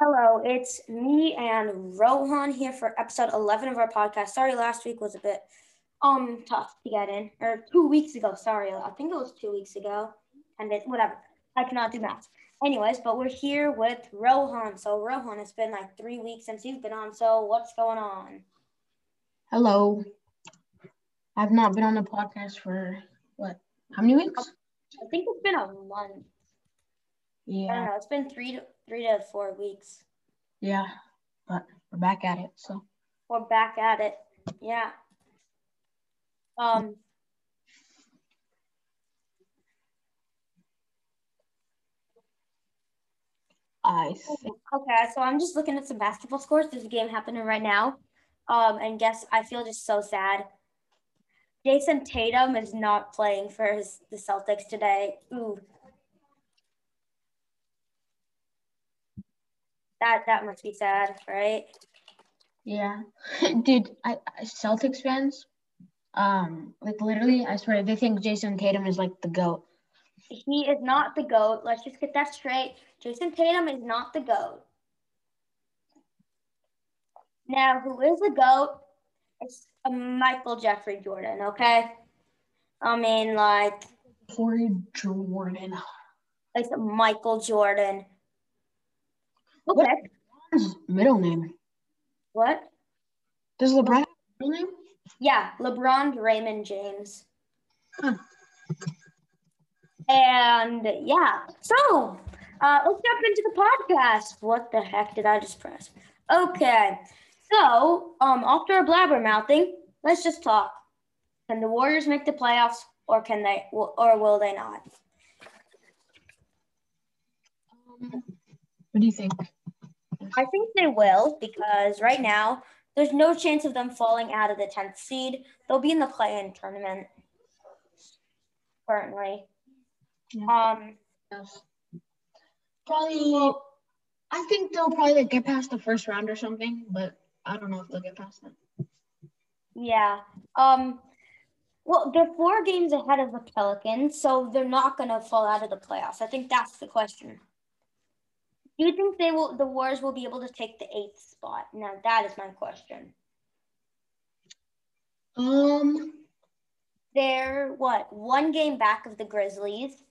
Hello, it's me and Rohan here for episode 11 of our podcast. Sorry, last week was a bit um tough to get in, or two weeks ago. Sorry, I think it was two weeks ago, and it whatever. I cannot do math. Anyways, but we're here with Rohan. So Rohan, it's been like three weeks since you've been on. So what's going on? Hello. I've not been on the podcast for what? How many weeks? I think it's been a month. I Yeah, don't know. It's been three to three to four weeks. yeah, but we're back at it. So We're back at it. Yeah. Um. I think Okay, so I'm just looking at some basketball scores. There's a game happening right now. Um, and guess I feel just so sad. Jayson Tatum is not playing for his the Celtics today. Ooh. That that must be sad, right? yeah, dude. I, I Celtics fans, um, like literally, I swear they think Jayson Tatum is like the goat. He is not the GOAT. Let's just get that straight. Jayson Tatum is not the GOAT. Now, who is the GOAT? It's a Michael Jeffrey Jordan, okay? I mean, like, Corey Jordan. it's Michael Jordan. What? Okay. His middle name. What? Does LeBron have a middle name? Yeah, LeBron Raymond James. Huh. And yeah, so uh, let's jump into the podcast. What the heck did I just press? Okay, so um, after our blabber mouthing, let's just talk. Can the Warriors make the playoffs, or can they, or will they not? Um, what do you think? I think they will because right now there's no chance of them falling out of the 10th seed. They'll be in the play-in tournament currently. Yeah. Um, Yes. Probably. I think they'll probably like, get past the first round or something, but I don't know if they'll get past that. yeah. Um, well, they're four games ahead of the Pelicans, so they're not gonna fall out of the playoffs. I think that's the question. Do you think they will? The Warriors will be able to take the eighth spot? Now that is my question. Um. they're what one game back of the Grizzlies.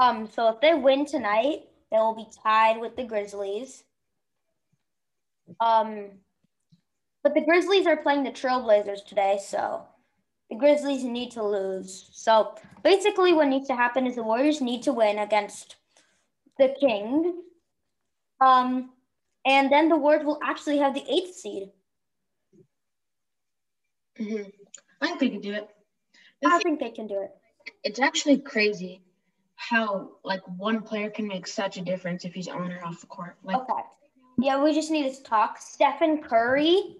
Um, so if they win tonight, they will be tied with the Grizzlies. Um, but the Grizzlies are playing the Trailblazers today, so the Grizzlies need to lose. So basically, what needs to happen is the Warriors need to win against the Kings. Um, and then the word will actually have the eighth seed. mhm. I think they could do it. The I think they can do it. it's actually crazy how like one player can make such a difference if he's on or off the court. Like Okay. Yeah, we just need to talk. Stephen Curry,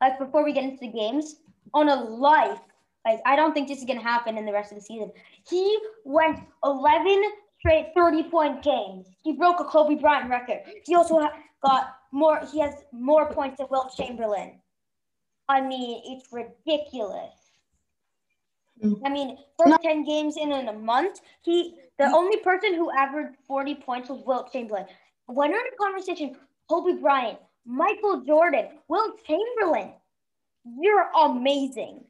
like before we get into the games, on a life, like I don't think this is gonna happen in the rest of the season. He went 11 straight 30 point games. He broke a Kobe Bryant record. He also got more. He has more points than Wilt Chamberlain. I mean, it's ridiculous. Mm. I mean, first 10 games in in a month, he the only person who averaged 40 points was Wilt Chamberlain. When we're in a conversation, Kobe Bryant, Michael Jordan, Wilt Chamberlain, you're amazing.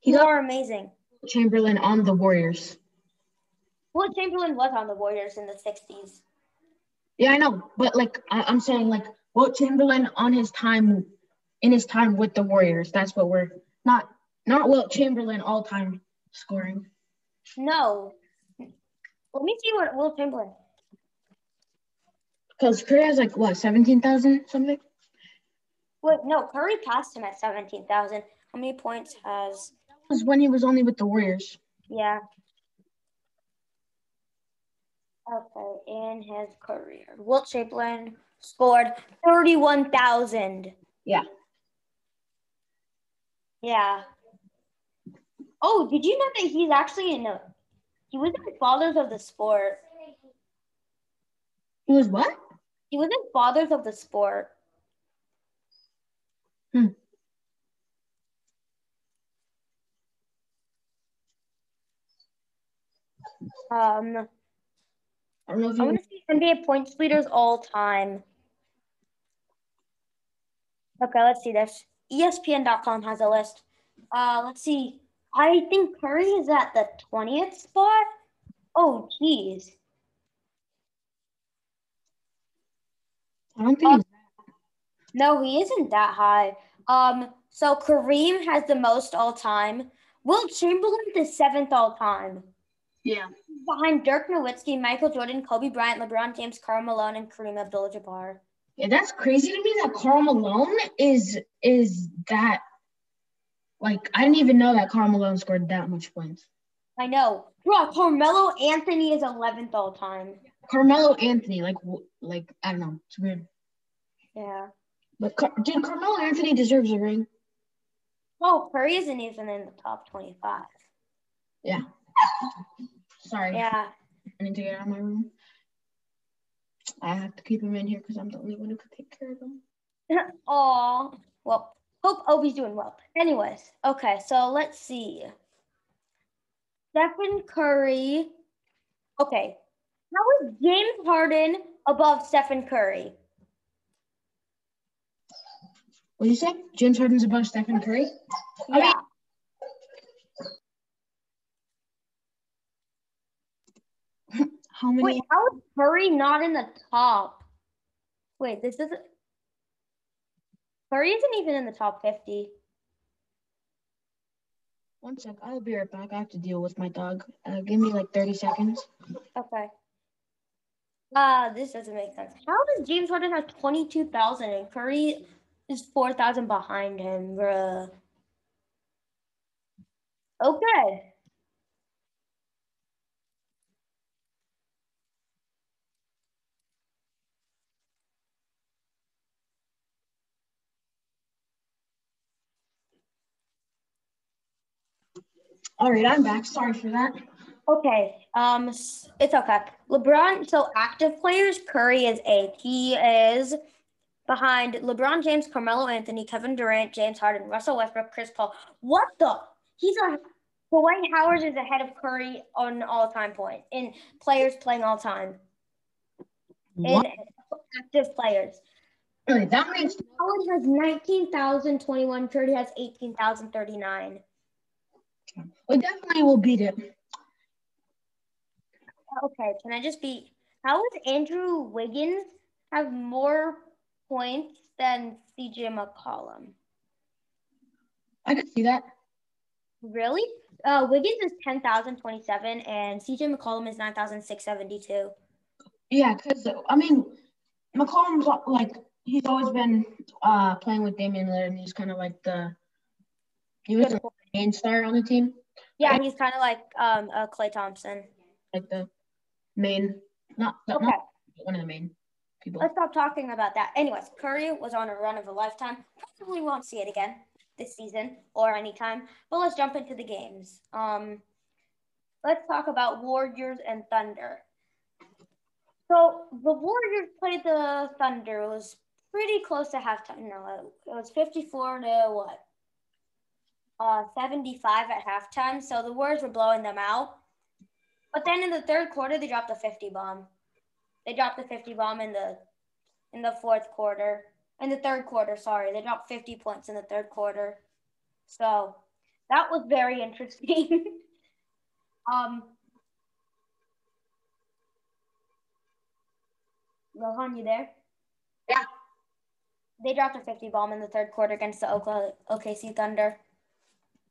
he You got are amazing. Chamberlain on the Warriors. Wilt Chamberlain was on the Warriors in the 60s. Yeah, I know, but like I, I'm saying, like Wilt Chamberlain on his time, in his time with the Warriors. That's what we're not not Wilt Chamberlain all time scoring. No. Let me see what Wilt Chamberlain. Because Curry has like what seventeen thousand something. Wait, no, Curry passed him at 17,000. How many points has was when he was only with the Warriors. Yeah. Okay, in his career, Wilt Chamberlain scored thirty-one thousand. Yeah. Yeah. Oh, did you know that he's actually in a? He was in Fathers of the Sport. He was what? He was in Fathers of the Sport. Hmm. Um. I don't know if I want to see NBA points leaders all time. Okay, let's see this. ESPN.com has a list. Uh, let's see. I think Curry is at the 20th spot. Oh, geez. I don't think. No, he isn't that high. Um, so Kareem has the most all time. Will Chamberlain the seventh all time. yeah. Behind Dirk Nowitzki, Michael Jordan, Kobe Bryant, LeBron James, Karl Malone, and Kareem Abdul-Jabbar. Yeah, that's crazy to me that Karl Malone is is that. Like I didn't even know that Karl Malone scored that much points. I know. Bro, Carmelo Anthony is 11th all time. Carmelo Anthony, like like I don't know, it's weird. Yeah. But Car- dude, Carmelo Anthony deserves a ring. Oh, Curry isn't even in the top 25. Sorry, Yeah. I need to get out of my room. I have to keep him in here because I'm the only one who can take care of him. Aw. Well, hope Obi's doing well. Anyways, okay, so let's see. Stephen Curry. Okay. How is James Harden above Stephen Curry? What do you say? James Harden's above Stephen Curry? I Yeah. mean- How many? Wait, how is Curry not in the top? Wait, this isn't. Curry isn't even in the top 50. One sec. I'll be right back. I have to deal with my dog. Uh, give me like 30 seconds. Okay. Uh, this doesn't make sense. How does James Harden have 22,000 and Curry is 4,000 behind him, bruh? Okay. All right, I'm back. Sorry for that. Okay. Um, it's okay. LeBron. So active players, Curry is eighth. He is behind LeBron James, Carmelo Anthony, Kevin Durant, James Harden, Russell Westbrook, Chris Paul. What the? He's a. Dwight Howard is ahead of Curry on all-time point in players playing all time in What? active players. Really, that makes Howard has nineteen thousand twenty-one. Curry has eighteen thousand thirty-nine. We definitely will beat it. Okay, can I just be? How would Andrew Wiggins have more points than CJ McCollum? I could see that. Really? Uh, Wiggins is ten thousand twenty-seven, and CJ McCollum is nine thousand six seventy-two. Yeah, because I mean, McCollum's like he's always been uh playing with Damian Lillard, and he's kind of like the he was the main star on the team, Yeah, he's kind of like um uh, Klay Thompson. like the main, not, not Okay, one of the main people. let's stop talking about that. Anyways, Curry was on a run of a lifetime. Probably won't see it again this season or anytime. But let's jump into the games. Um, let's talk about Warriors and Thunder. So the Warriors played the Thunder. It was pretty close to halftime. No, it was 54 to what? Uh, 75 at halftime. So the Warriors were blowing them out. But then in the third quarter, they dropped a 50 bomb. They dropped the 50 bomb in the in the fourth quarter. In the third quarter, sorry. They dropped 50 points in the third quarter. So that was very interesting. um Rohan, you there? Yeah. They dropped a 50 bomb in the third quarter against the OKC Thunder.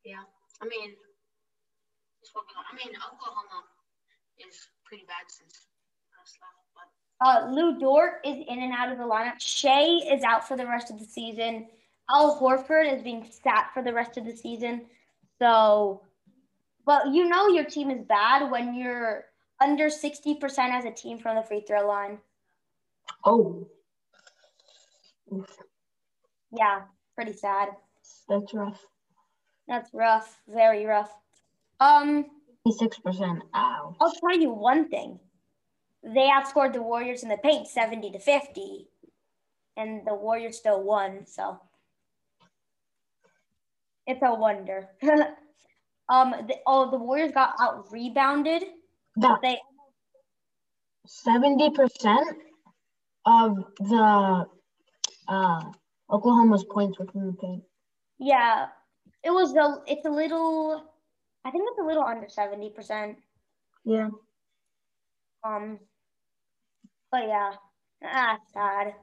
Yeah, I mean, I mean Oklahoma is pretty bad since last but Uh, Lu Dort is in and out of the lineup. Shai is out for the rest of the season. Al Horford is being sat for the rest of the season. So, but you know your team is bad when you're under 60% as a team from the free throw line. oh, Yeah, pretty sad. that's rough. That's rough. Very rough. Um, Six percent. Ow. I'll tell you one thing. They outscored the Warriors in the paint 70 to 50, and the Warriors still won. So it's a wonder. um, the, oh, the Warriors got out rebounded. That They seventy percent of the uh, Oklahoma's points were from the paint. Yeah, it was the. It's a little. I think it's a little under seventy percent. Yeah. Um. But yeah, ah, sad.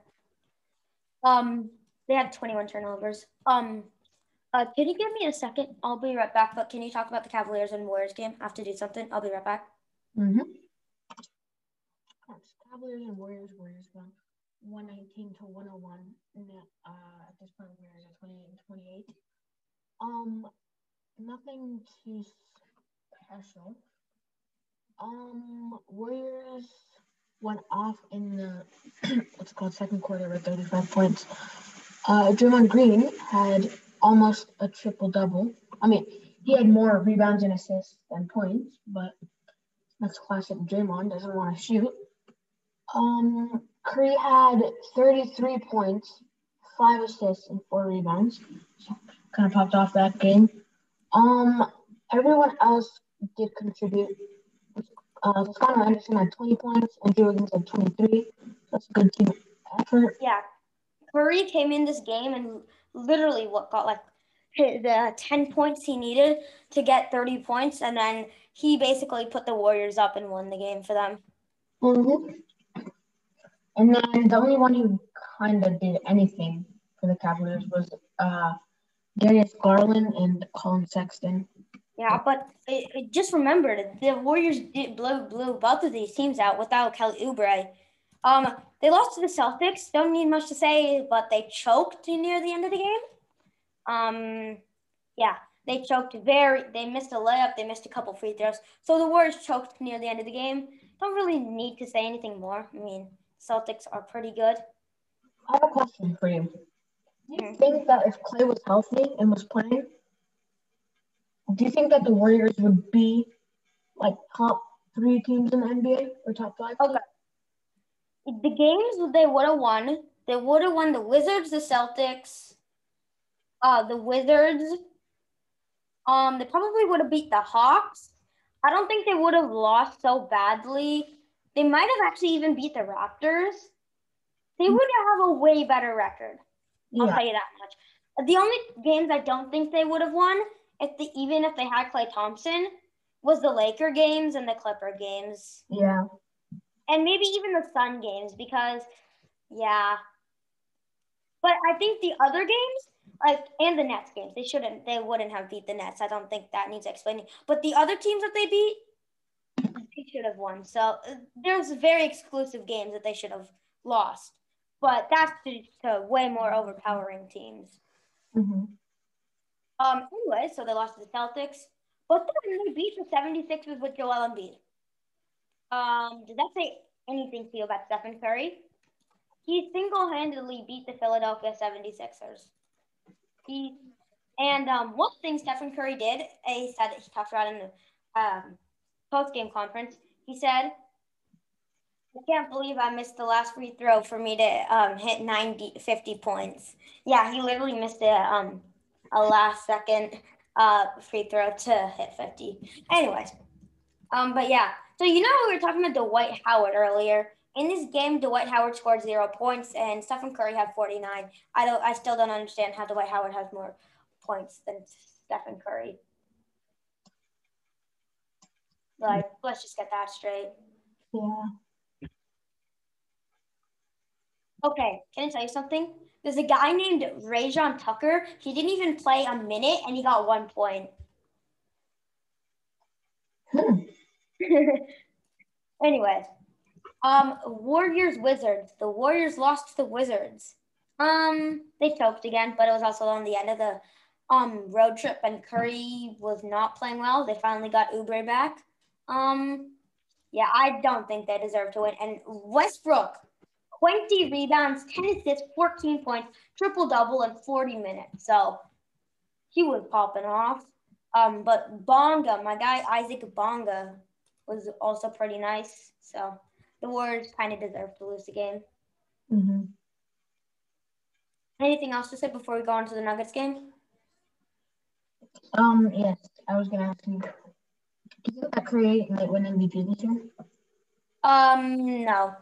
Um, they had twenty one turnovers. Um. Uh, can you give me a second? I'll be right back. But can you talk about the Cavaliers and Warriors game? I have to do something. I'll be right back. Mm-hmm. Cavaliers and Warriors. Warriors won 119 to 101. uh, at this point, Warriors are 28 and 28. Um, nothing too special. Um, Warriors went off in the what's called second quarter with 35 points. Uh, Draymond Green had almost a triple double. I mean, he had more rebounds and assists than points, but that's classic Draymond. Doesn't want to shoot. Um, Curry had 33 points, five assists, and four rebounds. So kind of popped off that game. Um, everyone else did contribute. Uh, Toscano Anderson had 20 points, and Drew Wiggins had 23. That's a good team effort. Yeah, Curry came in this game and literally what got like the 10 points he needed to get 30 points, and then he basically put the Warriors up and won the game for them. Mm-hmm. And then the only one who kind of did anything for the Cavaliers was uh, Darius Garland and Collin Sexton. Yeah, but just remembered the Warriors did blow blew both of these teams out without Kelly Oubre. Um, they lost to the Celtics. Don't need much to say, but they choked near the end of the game. Um, yeah, they choked very. They missed a layup. They missed a couple free throws. So the Warriors choked near the end of the game. Don't really need to say anything more. I mean, Celtics are pretty good. I have a question for you. Do you think that if Klay was healthy and was playing, do you think that the Warriors would be like top three teams in the NBA or top five? Okay. The games they would have won, they would have won the Wizards, the Celtics, uh, the Wizards. Um, they probably would have beat the Hawks. I don't think they would have lost so badly they might have actually even beat the Raptors. They would have a way better record. I'll tell you that much. The only games I don't think they would have won, if the even if they had Klay Thompson, was the Laker games and the Clipper games. Yeah. And maybe even the Sun games because, yeah. But I think the other games, like and the Nets games, they shouldn't, they wouldn't have beat the Nets. I don't think that needs explaining. But the other teams that they beat, they should have won. So uh, there's very exclusive games that they should have lost, but that's to, to way more overpowering teams. Mm-hmm. Um. Anyway, so they lost to the Celtics, but then they beat the 76ers with Joel Embiid. Um. Does that say anything to you about Stephen Curry? He single-handedly beat the Philadelphia 76ers. He and um, one thing Stephen Curry did, he said he talked about in the um, post game conference, he said, I can't believe I missed the last free throw for me to um, hit 90, 50 points. Yeah, he literally missed a, um, a last second uh, free throw to hit 50. Anyways, um, but yeah, so you know we were talking about Dwight Howard earlier. In this game, Dwight Howard scored zero points, and Stephen Curry had 49. I don't, I still don't understand how Dwight Howard has more points than Stephen Curry. Like, let's just get that straight. Yeah. Okay, can I tell you something? There's a guy named Rayjon Tucker. He didn't even play a minute and he got one point. Hmm. Anyways, um, Warriors Wizards. The Warriors lost to the Wizards. Um, they choked again, but it was also on the end of the um road trip, and Curry was not playing well. They finally got Oubre back. Um, yeah, I don't think they deserve to win. And Westbrook, 20 rebounds, 10 assists, 14 points, triple double in 40 minutes. So he was popping off. Um, but Bonga, my guy Isaac Bonga, was also pretty nice. So the Warriors kind of deserve to lose the game. Mm-hmm. Anything else to say before we go on to the Nuggets game? Um, yes, I was gonna ask you. Do you think that Curry might win MVP this year? Um, no.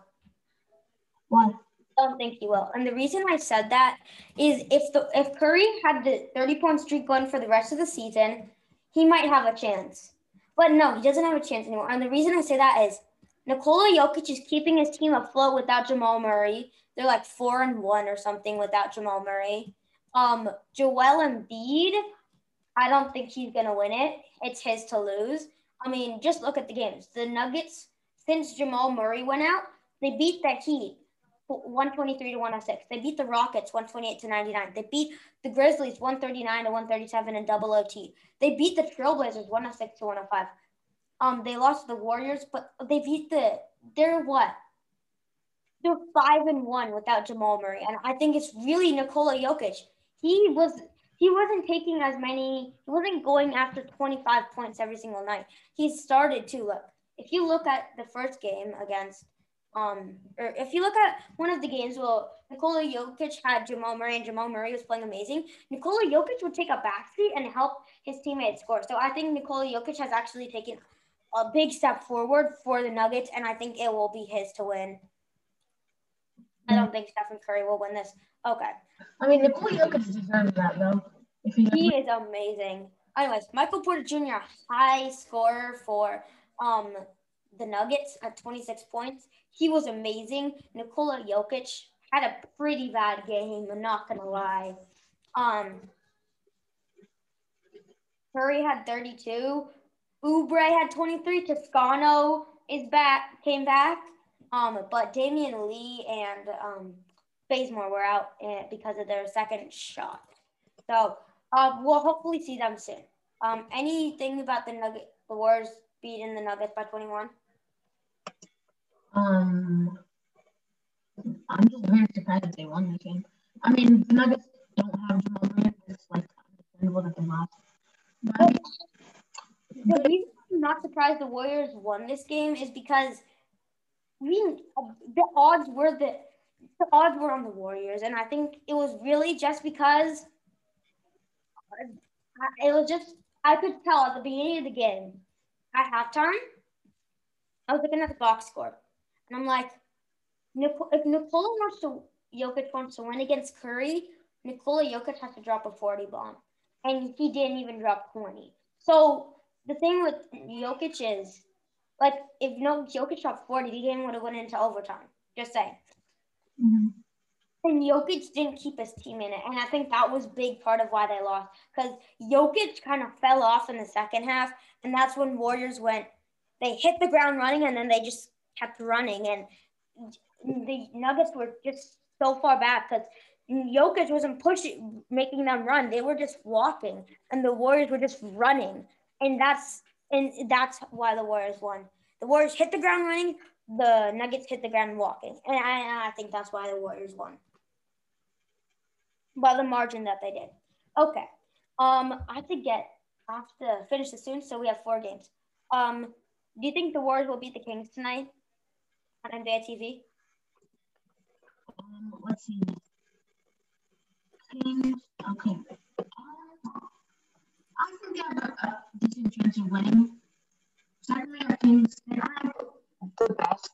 Why? don't think he will. And the reason I said that is if the if Curry had the 30 point streak going for the rest of the season, he might have a chance. But no, he doesn't have a chance anymore. And the reason I say that is Nikola Jokic is keeping his team afloat without Jamal Murray. They're like four and one or something without Jamal Murray. Um, Joel Embiid, I don't think he's gonna win it. It's his to lose. I mean, just look at the games. The Nuggets, since Jamal Murray went out, they beat the Heat 123 to 106. They beat the Rockets 128 to 99. They beat the Grizzlies 139 to 137 in double OT. They beat the Trailblazers 106 to 105. Um, they lost the Warriors, but they beat the. They're what? They're five and one without Jamal Murray, and I think it's really Nikola Jokic. He was he wasn't taking as many. He wasn't going after 25 points every single night. He started to look. If you look at the first game against um, or if you look at one of the games, well, Nikola Jokic had Jamal Murray, and Jamal Murray was playing amazing. Nikola Jokic would take a backseat and help his teammates score. So I think Nikola Jokic has actually taken a big step forward for the Nuggets, and I think it will be his to win. I don't think Stephen Curry will win this. Okay. I mean, Nikola Jokic deserves that, though. He, he is amazing. Anyways, Michael Porter Jr., high scorer for um the Nuggets at 26 points. He was amazing. Nikola Jokic had a pretty bad game, I'm not gonna lie. Um Curry had 32. Oubre had 23. Toscano is back, came back. Um, but Damion Lee and um, Bazemore were out eh, because of their second shot. So uh, we'll hopefully see them soon. Um, anything about the Nugget, the Warriors beating the Nuggets by 21? Um, I'm just very surprised that they won the game. I mean, the Nuggets don't have Jamal Murray. It's like understandable that they lost. But, the reason I'm not surprised the Warriors won this game is because we the odds were the the odds were on the Warriors, and I think it was really just because it was just I could tell at the beginning of the game at halftime. I was looking at the box score. And I'm like, if Nikola wants to, Jokic wants to win against Curry, Nikola Jokic has to drop a 40 bomb. And he didn't even drop 20. So the thing with Jokic is, like, if no Jokic dropped 40, the game would have went into overtime. Just saying. Mm-hmm. And Jokic didn't keep his team in it. And I think that was big part of why they lost. Because Jokic kind of fell off in the second half. And that's when Warriors went, they hit the ground running and then they just kept running, and the Nuggets were just so far back because Jokic wasn't pushing, making them run. They were just walking, and the Warriors were just running, and that's and that's why the Warriors won. The Warriors hit the ground running. The Nuggets hit the ground walking, and I, I think that's why the Warriors won by the margin that they did. Okay, um, I have to get I have to finish this soon, so we have four games. Um, do you think the Warriors will beat the Kings tonight? On NBA TV? Um, let's see. Kings, okay. Um, I think they have a, a decent chance of winning. Sacramento Kings, they are the best.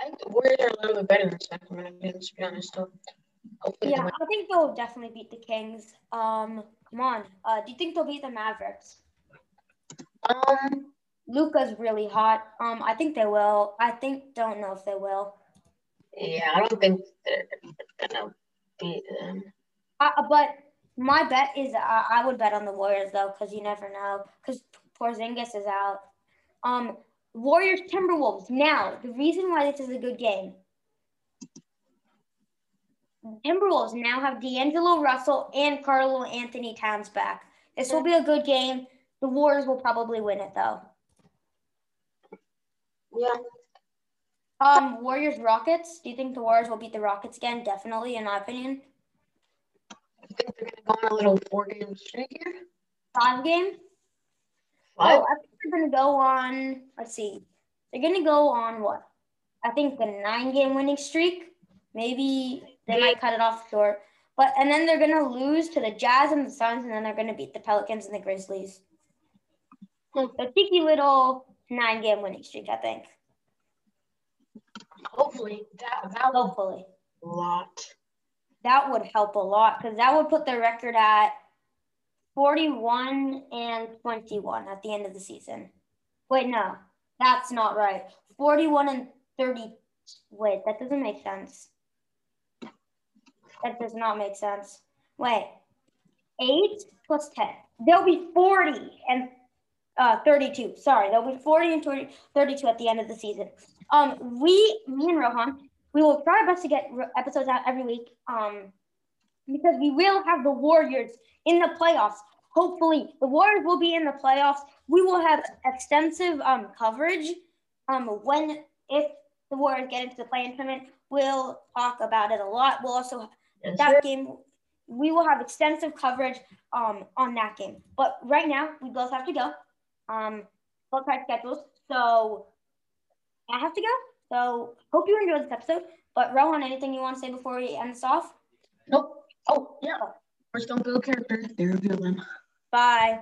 I think the Warriors are a little bit better than Sacramento Kings, to be honest. So hopefully yeah, I think they'll definitely beat the Kings. Um, come on. Uh, do you think they'll beat the Mavericks? Um, Luka's really hot. Um, I think they will. I think don't know if they will. Yeah, I don't think they're gonna beat them. Uh, but my bet is uh, I would bet on the Warriors though, because you never know. Because Porzingis is out. Um, Warriors Timberwolves. Now the reason why this is a good game. Timberwolves now have D'Angelo Russell and Karl-Anthony Towns back. This will be a good game. The Warriors will probably win it though. Yeah. Um, Warriors Rockets. Do you think the Warriors will beat the Rockets again? Definitely, in my opinion. I think they're gonna go on a little four game streak here. Five game. Five. Oh, I think they're gonna go on. Let's see. They're gonna go on what? I think the nine game winning streak. Maybe they might cut it off short. But and then they're gonna lose to the Jazz and the Suns, and then they're gonna beat the Pelicans and the Grizzlies. Hmm. The cheeky little nine game winning streak, I think. hopefully that that Hopefully. a lot. That would help a lot because that would put the record at 41 and 21 at the end of the season. Wait, no, that's not right. 41 and 30. Wait, that doesn't make sense. That does not make sense. Wait, 8 plus 10. There'll be 40 and uh, 32. Sorry, there'll be 40 and 20, 32 at the end of the season. Um, we, me and Rohan, we will try our best to get episodes out every week. Um, because we will have the Warriors in the playoffs. Hopefully, the Warriors will be in the playoffs. We will have extensive um coverage. Um, when if the Warriors get into the play-in tournament, we'll talk about it a lot. We'll also Yes, that sir. game. We will have extensive coverage um on that game. But right now, we both have to go. Um, both tight schedules. So I have to go. So hope you enjoyed this episode. But Rohan, anything you want to say before we end this off? Nope. Oh, yeah. First don't build character, they reveal them. Bye.